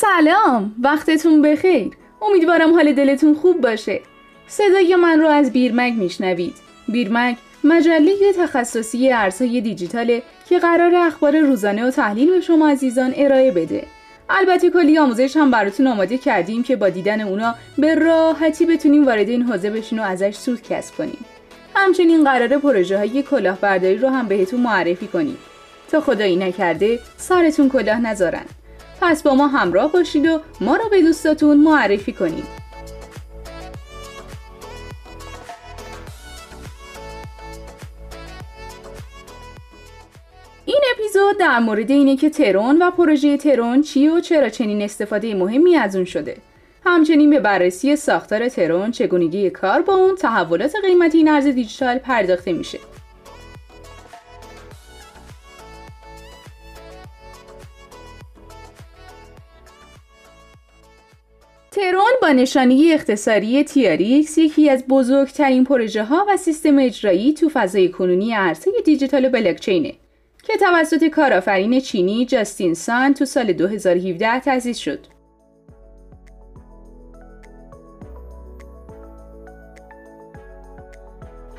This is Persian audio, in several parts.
سلام وقتتون بخیر. امیدوارم حال دلتون خوب باشه. صدای من رو از بیرمگ میشنوید. بیرمگ مجله تخصصی ارزهای دیجیتاله که قرار اخبار روزانه و تحلیل به شما عزیزان ارائه بده. البته کلی آموزش هم براتون آماده کردیم که با دیدن اونا به راحتی بتونیم وارد این حوزه بشین و ازش سود کسب کنیم. همچنین قرار پروژه های کلاهبرداری رو هم بهتون معرفی کنیم. تا خدایی نکرده سرتون کلاه نذارن. پس با ما همراه باشید و ما رو به دوستاتون معرفی کنید. این اپیزود در مورد اینه که ترون و پروژه ترون چی و چرا چنین استفاده مهمی از اون شده. همچنین به بررسی ساختار ترون چگونگی کار با اون تحولات قیمتی این ارز دیجیتال پرداخته میشه. ترون با نشانی اختصاری TRX یکی از بزرگترین پروژه ها و سیستم اجرایی تو فضای کنونی ارزهای دیجیتال بلاکچینه که توسط کارآفرین چینی جاستین سان تو سال 2017 تأسیس شد.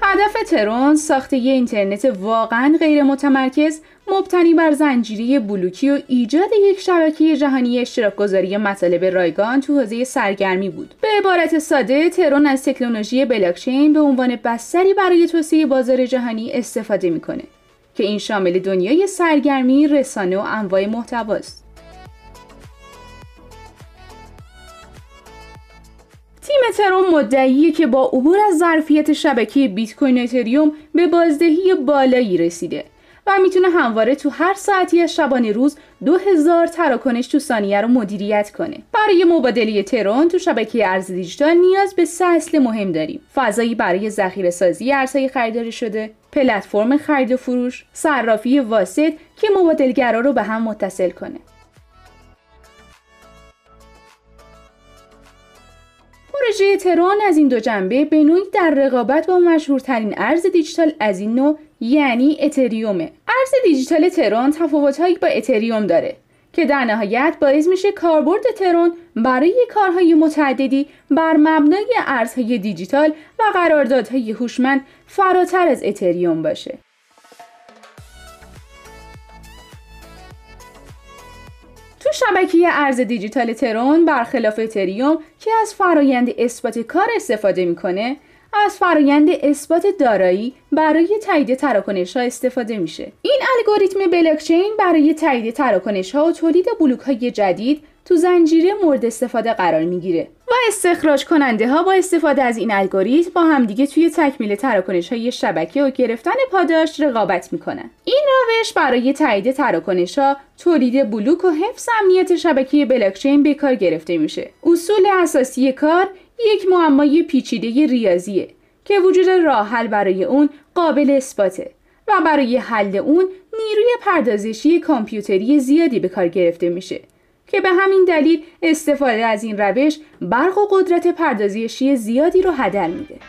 هدف ترون ساخت یه اینترنت واقعا غیر متمرکز مبتنی بر زنجیره بلوکی و ایجاد یک شبکه جهانی اشتراک گذاری مطالب رایگان تو حوزه سرگرمی بود. به عبارت ساده ترون از تکنولوژی بلاکچین به عنوان بستری برای توسعه بازار جهانی استفاده می‌کنه که این شامل دنیای سرگرمی، رسانه و انواع محتواست. تیم ترون مدعیه که با عبور از ظرفیت شبکه بیت کوین اتریوم به بازدهی بالایی رسیده و می‌تونه همواره تو هر ساعتی از شبانه روز 2000 تراکنش تو ثانیه رو مدیریت کنه. برای مبادله ترون تو شبکه ارز دیجیتال نیاز به سه اصل مهم داریم. فضایی برای ذخیره سازی ارزهای خریداری شده، پلتفرم خرید و فروش، صرافی واسط که مبادلگرا رو به هم متصل کنه. پروژه ترون از این دو جنبه به نوعی در رقابت با مشهورترین ارز دیجیتال از این نوع یعنی اتریومه. ارز دیجیتال ترون تفاوتهایی با اتریوم داره که در نهایت باعث میشه کاربرد ترون برای کارهای متعددی بر مبنای ارزهای دیجیتال و قراردادهای هوشمند فراتر از اتریوم باشه. شبکه ارز دیجیتال ترون برخلاف اتریوم که از فرایند اثبات کار استفاده می‌کنه از فرایند اثبات دارایی برای تایید تراکنش ها استفاده میشه. این الگوریتم بلاکچین برای تایید تراکنش ها و تولید بلوک های جدید تو زنجیره مورد استفاده قرار می‌گیره. و استخراج کننده ها با استفاده از این الگوریتم با همدیگه توی تکمیل تراکنش های شبکه و گرفتن پاداش رقابت می‌کنن. این روش برای تایید تراکنش ها تولید بلوک و حفظ امنیت شبکه بلاکچین به کار گرفته میشه. اصول اساسی کار یک معمای پیچیده ریاضیه که وجود راه حل برای اون قابل اثباته و برای حل اون نیروی پردازشی کامپیوتری زیادی به کار گرفته میشه. که به همین دلیل استفاده از این روش برق و قدرت پردازشی زیادی رو هدر میده.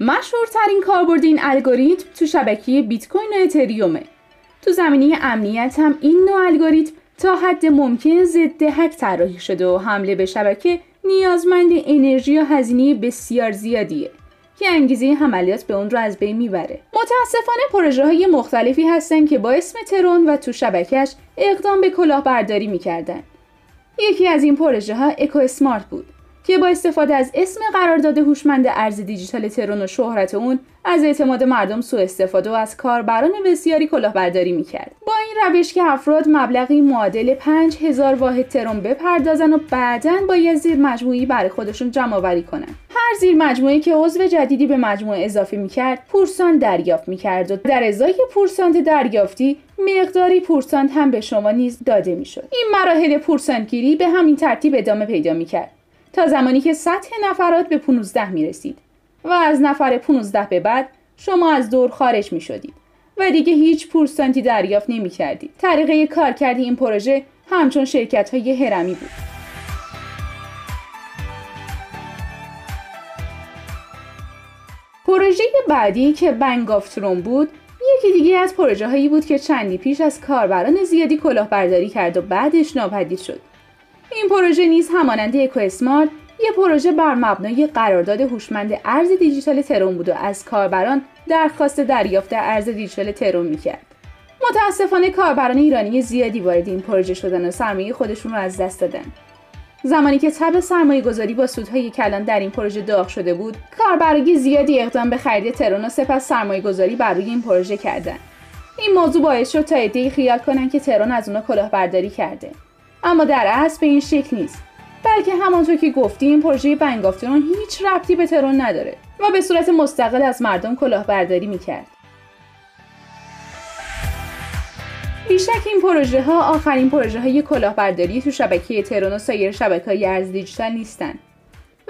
مشهورترین کاربرد این الگوریتم تو شبکه بیت کوین و اتریومه. تو زمینه امنیت هم این نوع الگوریتم تا حد ممکن ضد هک طراحی شده و حمله به شبکه نیازمند انرژی و هزینه بسیار زیادیه که انگیزه حملیات به اون رو از بین می‌بره. متاسفانه پروژه های مختلفی هستن که با اسم ترون و تو شبکش اقدام به کلاهبرداری می‌کردن. یکی از این پروژه ها اکو اسمارت بود که با استفاده از اسم قرارداد هوشمند ارز دیجیتال ترون و شهرت اون از اعتماد مردم سوء استفاده و از کاربران بسیاری کلاهبرداری می‌کرد. با این روش که افراد مبلغی معادل 5000 واحد ترون بپردازن و بعدا با یه زیر مجموعی برای خودشون جمع آوری کنن. هر زیر مجموعی که عضو جدیدی به مجموعه اضافه می‌کرد پورسان دریافت می‌کرد و در ازای پورسانت دریافتی مقداری پورسانت هم به شما نیز داده می‌شد. این مراحل پورسانتگیری به همین ترتیب ادامه پیدا می‌کرد. تا زمانی که سطح نفرات به 15 می رسید و از نفر 15 به بعد شما از دور خارج می شدید و دیگه هیچ پورسانتی دریافت نمی کردید. طریقه کارکرد این پروژه همچون شرکت های هرمی بود. پروژه بعدی که بنگ آف ترون بود یکی دیگه از پروژه هایی بود که چندی پیش از کاربران زیادی کلاهبرداری کرد و بعدش ناپدید شد این پروژه نیز همانند اکو اسمارت یه پروژه بر مبنای قرارداد هوشمند ارز دیجیتال ترون بود و از کاربران درخواست دریافت ارز دیجیتال ترون می‌کرد. متاسفانه کاربران ایرانی زیادی وارد این پروژه شدن و سرمایه خودشون رو از دست دادن. زمانی که تب سرمایه گذاری با سودهای کلان در این پروژه داغ شده بود کاربرای زیادی اقدام به خرید ترون و سپس سرمایه گذاری بر روی این پروژه کردن. این موضوع باعث شد تا عدهای خیال کنن که ترون از اونا کلاهبرداری کرده. اما در اصل به این شکل نیست. بلکه همانطور که گفتیم پروژه بنگ هیچ ربطی به ترون نداره و به صورت مستقل از مردم کلاهبرداری می‌کرد. بیشک این پروژه ها آخرین پروژه های کلاهبرداری تو شبکه ترون و سایر شبکه های ارز دیجیتال نیستن.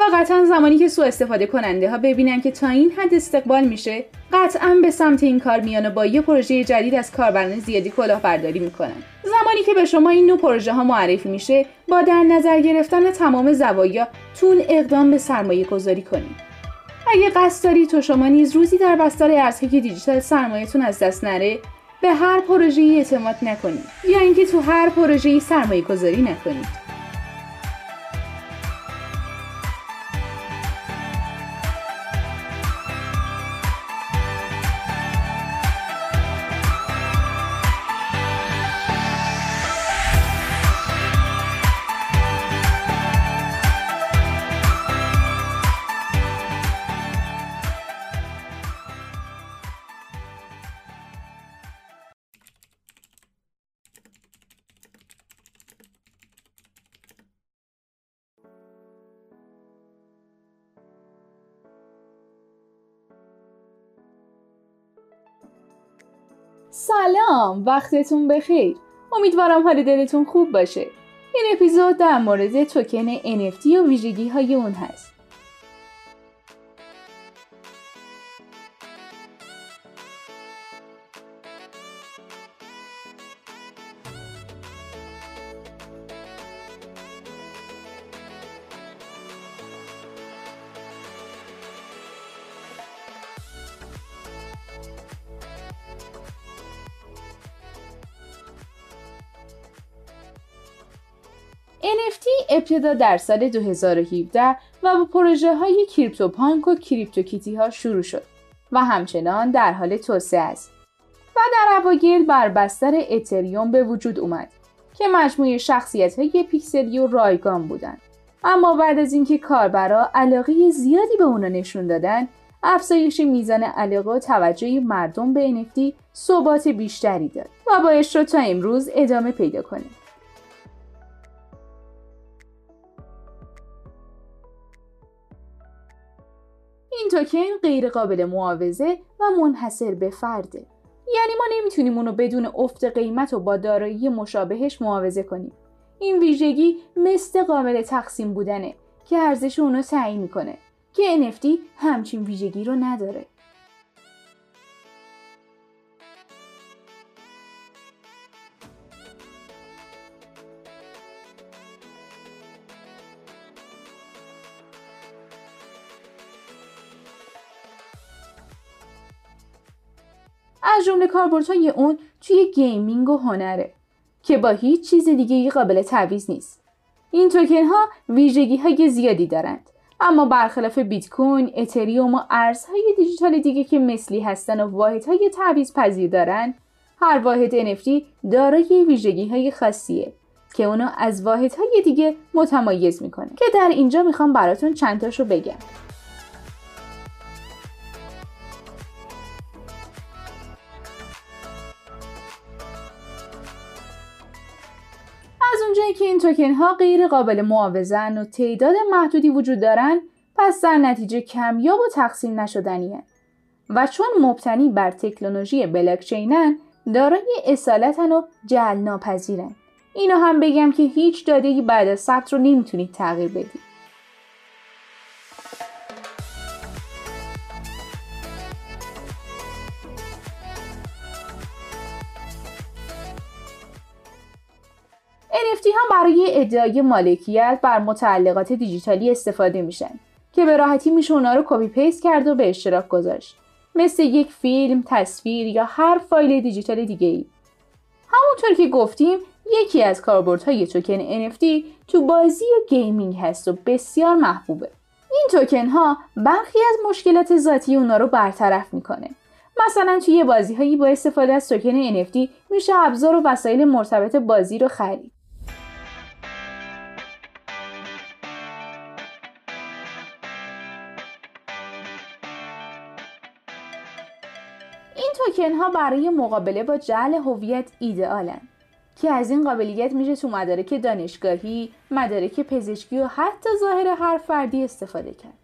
و قطعا زمانی که سوء استفاده کننده ها ببینن که تا این حد استقبال میشه قطعا به سمت این کار میان و با یه پروژه جدید از کاربران زیادی کلاهبرداری می‌کنن. زمانی که به شما این نوع پروژه ها معرفی میشه با در نظر گرفتن تمام زوایا تون اقدام به سرمایه گذاری کنید. اگه قصد دارید تو شما نیز روزی در بستر ارزهای دیجیتال سرمایهتون از دست نره به هر پروژه‌ای اعتماد نکنید. یا اینکه تو هر پروژه‌ای سرمایه گذاری نکنید. سلام وقتتون بخیر. امیدوارم حال دلتون خوب باشه. این اپیزود در مورد توکن NFT و ویژگی های اون هست. NFT ابتدا در سال 2017 و با پروژه های کریپتو پانک و کریپتو کیتی ها شروع شد و همچنان در حال توسعه است و در اوایل بر بستر اتریوم به وجود اومد که مجموعه شخصیت های پیکسلی و رایگان بودند. اما بعد از اینکه کاربرا علاقه زیادی به اونا نشون دادن افزایش میزان علاقه و توجه مردم به NFT ثبات بیشتری داد و باعث شد تا امروز ادامه پیدا کنه توکن غیر قابل معاوضه و منحصر به فرده. یعنی ما نمی‌تونیم اونو بدون افت قیمت و با دارایی مشابهش معاوضه کنیم. این ویژگی مثل قابل تقسیم بودنه که ارزش اونو تعیین می‌کنه که NFT همچین ویژگی رو نداره. از جمله کاربردهای اون توی gaming و هنره که با هیچ چیز دیگه قابل تعویض نیست. این توکن ها ویژگی های زیادی دارند اما برخلاف بیت کوین، اتریوم و ارزهای دیجیتال دیگه که مثلی هستن و واحدهای تعویض پذیر دارن هر واحد NFT دارای ویژگی های خاصیه که اونو از واحدهای دیگه متمایز می‌کنه. که در اینجا می‌خوام براتون چند تاشو بگم. اونجایی که این توکن ها غیر قابل معاوضن و تعداد محدودی وجود دارن پس در نتیجه کمیاب و تقسیم نشدنی و چون مبتنی بر تکنولوژی بلاکچینن دارای اصالتن و جعل ناپذیرن اینو هم بگم که هیچ داده بعد از ثبت رو نمی‌تونید تغییر بدید. NFT ها برای ادعای مالکیت بر متعلقات دیجیتالی استفاده میشن که به راحتی میشه اونا رو copy paste کرد و به اشتراک گذاشت مثل یک فیلم، تصویر یا هر فایل دیجیتال دیگه ای. همونطور که گفتیم یکی از کاربردهای توکن NFT تو بازی و gaming هست و بسیار محبوبه. این توکن ها برخی از مشکلات ذاتی اونا رو برطرف می‌کنه. مثلا توی بازی هایی با استفاده از توکن NFT میشه ابزار و وسایل مرتبط بازی رو خرید. این توکن ها برای مقابله با جعل هویت ایدئالن که از این قابلیت میشه تو مدارک دانشگاهی، مدارک پزشکی و حتی ظاهر هر فردی استفاده کرد.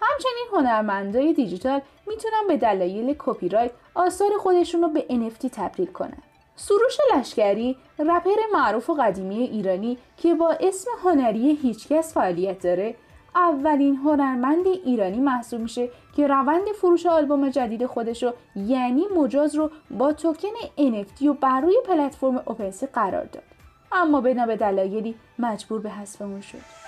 همچنین هنرمندای دیجیتال می‌تونن به دلایل کپی رایت آثار خودشون رو به NFT تبدیل کنن. سروش لشکری رپر معروف و قدیمی ایرانی که با اسم هنری هیچکس فعالیت داره اولین هنرمند ایرانی محسوب میشه که روند فروش آلبوم جدید خودش رو یعنی مجاز رو با توکن NFT و بر روی پلتفرم اوپنسی قرار داد. اما بنا به دلایلی مجبور به حذف شد.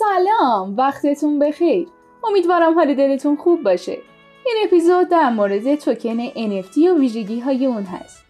سلام وقتتون بخیر. امیدوارم حال دلتون خوب باشه. این اپیزود در مورد توکن NFT و ویژگی های اون هست.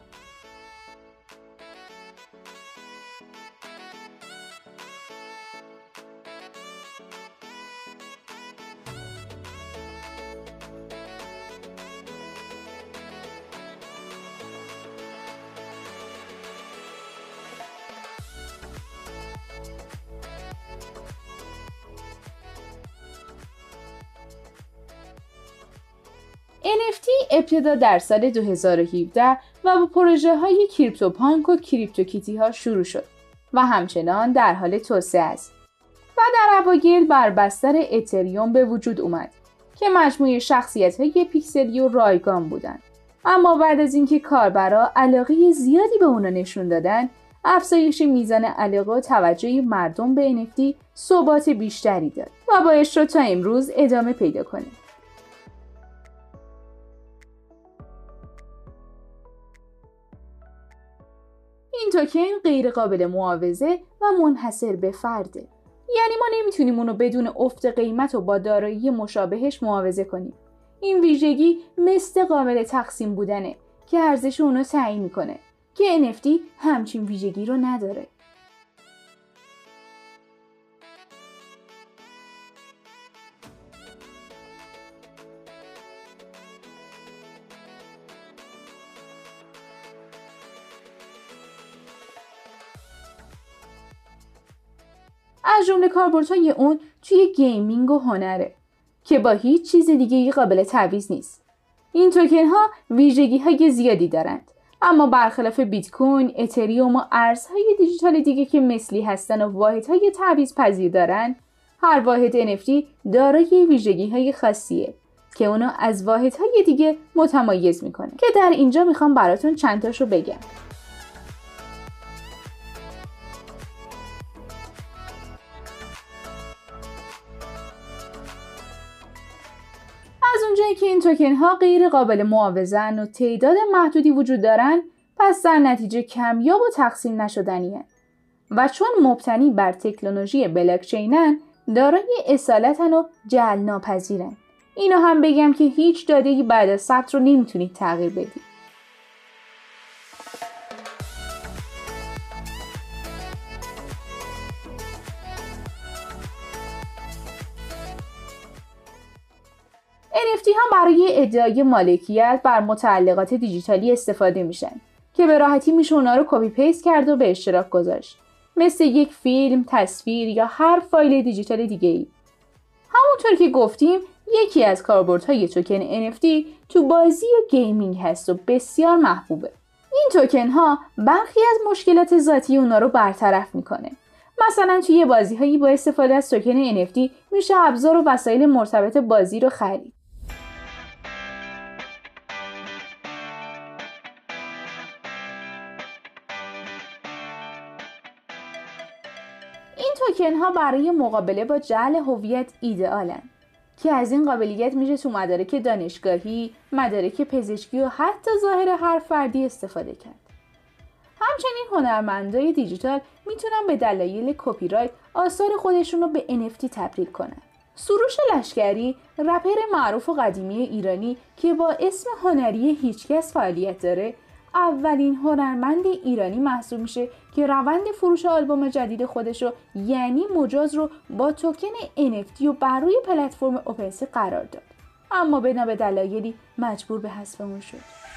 ابتدا در سال 2017 و با پروژه های کریپتو پانک و کریپتو کیتی ها شروع شد و همچنان در حال توسعه است و در اوایل بر بستر اتریوم به وجود اومد که مجموعه شخصیت های پیکسلی و رایگان بودند. اما بعد از اینکه کاربرا علاقه زیادی به اونا نشون دادن افزایش میزان علاقه و توجه مردم به NFT ثبات بیشتری داد و باعث شد تا امروز ادامه پیدا کنه. این توکن غیر قابل معاوضه و منحصر به فرده. یعنی ما نمی‌تونیم اونو بدون افت قیمت و با دارایی مشابهش معاوضه کنیم. این ویژگی مثل قابل تقسیم بودنه که ارزش اونو تعیین می‌کنه که NFT همچین ویژگی رو نداره. از جمله کاربردهای اون توی gaming و هنره که با هیچ چیز دیگه ای قابل تعویض نیست. این توکن ها ویژگی های زیادی دارند اما برخلاف بیت کوین، اتریوم و ارزهای دیجیتال دیگه که مثلی هستن و واحدهای تعویض پذیر دارن هر واحد NFT دارای ویژگی های خاصیه که اونو از واحدهای دیگه متمایز می‌کنه. که در اینجا می‌خوام براتون چند تاشو بگم. این توکن ها غیر قابل معاوضن و تعداد محدودی وجود دارن پس در نتیجه کمیاب و تقسیم نشدنیه. و چون مبتنی بر تکنولوژی بلاکچینن دارای اصالتن و جل ناپذیرن اینو هم بگم که هیچ داده بعد از ثبت رو نمی‌تونید تغییر بدید. NFT ها برای ادعای مالکیت بر متعلقات دیجیتالی استفاده میشن که به راحتی میشه اونا رو copy paste کرد و به اشتراک گذاشت مثل یک فیلم، تصویر یا هر فایل دیجیتال دیگه ای. همونطور که گفتیم یکی از کاربردهای توکن NFT تو بازی و gaming هست و بسیار محبوبه. این توکن ها برخی از مشکلات ذاتی اونا رو برطرف می‌کنه. مثلا توی بازی هایی با استفاده از توکن NFT میشه ابزار و وسایل مرتبط بازی رو خرید. این توکن ها برای مقابله با جعل هویت ایدئالن که از این قابلیت میشه تو مدارک دانشگاهی، مدارک پزشکی و حتی ظاهر هر فردی استفاده کرد. همچنین هنرمندای دیجیتال می‌تونن به دلایل کپی رایت آثار خودشون رو به NFT تبدیل کنن. سروش لشکری رپر معروف و قدیمی ایرانی که با اسم هنری هیچکس فعالیت داره اولین هنرمند ایرانی محسوب میشه که روند فروش آلبوم جدید خودش رو یعنی مجاز رو با توکن NFT و بر روی پلتفرم اوپنسی قرار داد. اما بنا به دلایلی مجبور به حذف شد.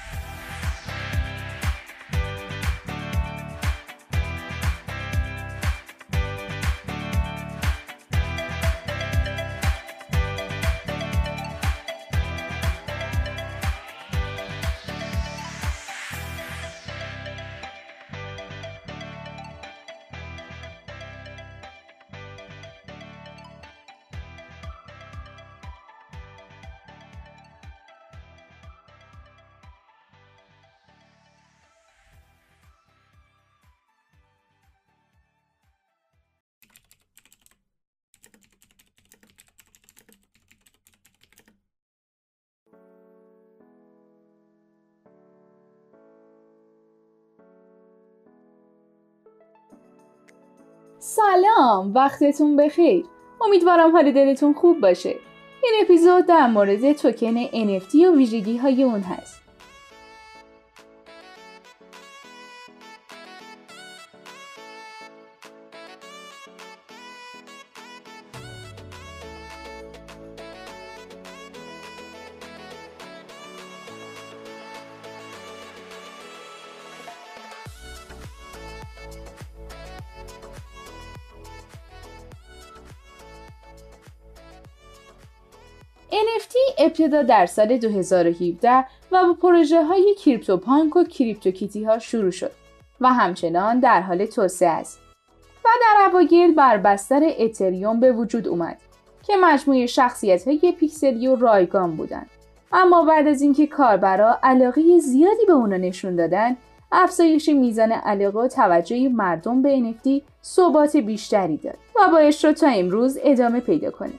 سلام وقتتون بخیر. امیدوارم حال دلتون خوب باشه. این اپیزود در مورد توکن NFT و ویژگی های اون هست. ابتدا در سال 2017 و با پروژه های کریپتو پانک و کریپتو کیتی ها شروع شد و همچنان در حال توسعه است و در اوایل بر بستر اتریوم به وجود اومد که مجموعه شخصیت های پیکسلی و رایگان بودند. اما بعد از اینکه کاربرا علاقه زیادی به اونا نشون دادن افزایش میزان علاقه و توجه مردم به NFT ثبات بیشتری داد و باعث شد تا امروز ادامه پیدا کنه.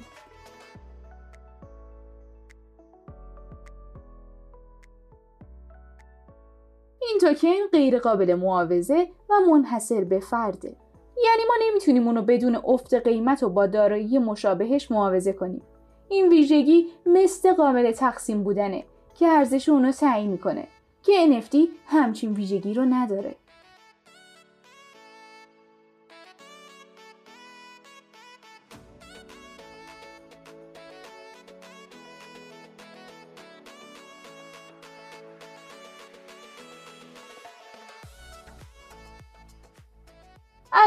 این توکن غیر قابل معاوضه و منحصر به فرده. یعنی ما نمی‌تونیم اونو بدون افت قیمت و با دارایی مشابهش معاوضه کنیم. این ویژگی مثل قابل تقسیم بودنه که ارزش اونو تعیین می‌کنه که NFT همچین ویژگی رو نداره.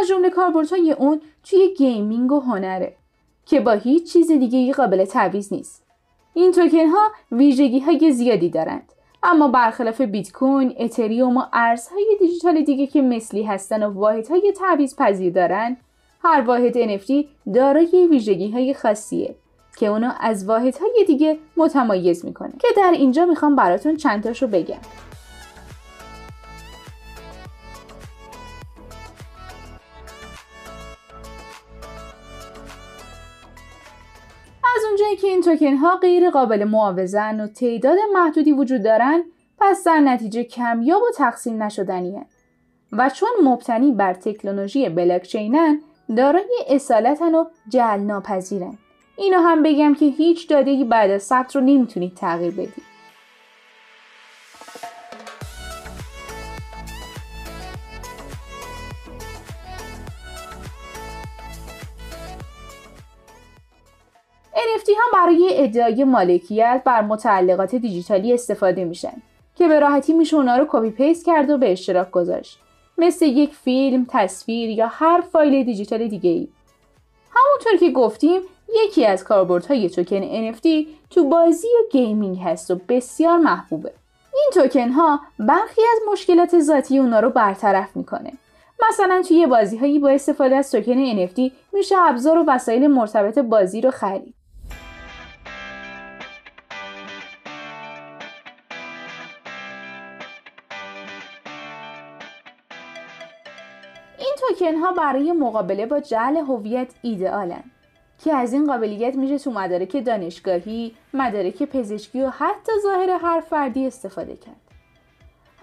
از جمله کاربردهای اون توی gaming و هنره که با هیچ چیز دیگه قابل تعویض نیست. این توکن ها ویژگی های زیادی دارند اما برخلاف بیت کوین، اتریوم و ارزهای دیجیتال دیگه که مثلی هستن و واحدهای تعویض پذیر دارن هر واحد NFT دارای ویژگی های خاصیه که اونو از واحدهای دیگه متمایز می‌کنه. که در اینجا می‌خوام براتون چند تاشو بگم. اونجایی که این توکن ها غیر قابل معاوضن و تعداد محدودی وجود دارن پس در نتیجه کمیاب و تقسیم نشدنی و چون مبتنی بر تکنولوژی بلاکچینن دارای اصالتن و جعل ناپذیرن اینو هم بگم که هیچ داده بعد از ثبت رو نمی‌تونید تغییر بدید. NFT ها برای ادعای مالکیت بر متعلقات دیجیتالی استفاده میشن که به راحتی میشه اونا رو copy paste کرد و به اشتراک گذاشت مثل یک فیلم، تصویر یا هر فایل دیجیتال دیگه ای. همونطور که گفتیم یکی از کاربردهای توکن NFT تو بازی و gaming هست و بسیار محبوبه. این توکن ها برخی از مشکلات ذاتی اونا رو برطرف می‌کنه. مثلا توی بازی هایی با استفاده از توکن NFT میشه ابزار و وسایل مرتبط بازی رو خرید. این توکن ها برای مقابله با جعل هویت ایدئالن که از این قابلیت میشه تو مدارک دانشگاهی، مدارک پزشکی و حتی ظاهر هر فردی استفاده کرد.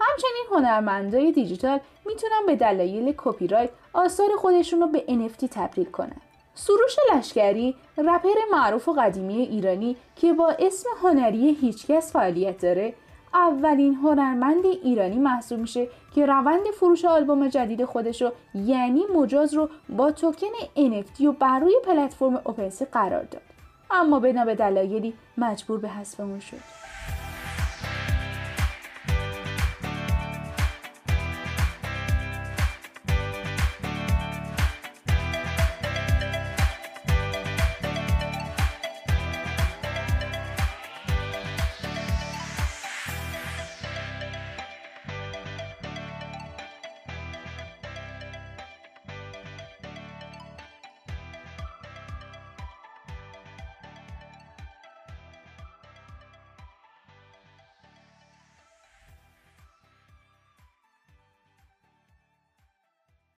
همچنین هنرمندای دیجیتال می‌تونن به دلایل کپی رایت آثار خودشون رو به NFT تبدیل کنن. سروش لشکری رپر معروف و قدیمی ایرانی که با اسم هنری هیچکس فعالیت داره اولین هنرمند ایرانی محسوب میشه که روند فروش آلبوم جدید خودش رو یعنی مجاز رو با توکن NFT و بر روی پلتفرم اوپنسی قرار داد. اما بنا به دلایلی مجبور به حذف اون شد.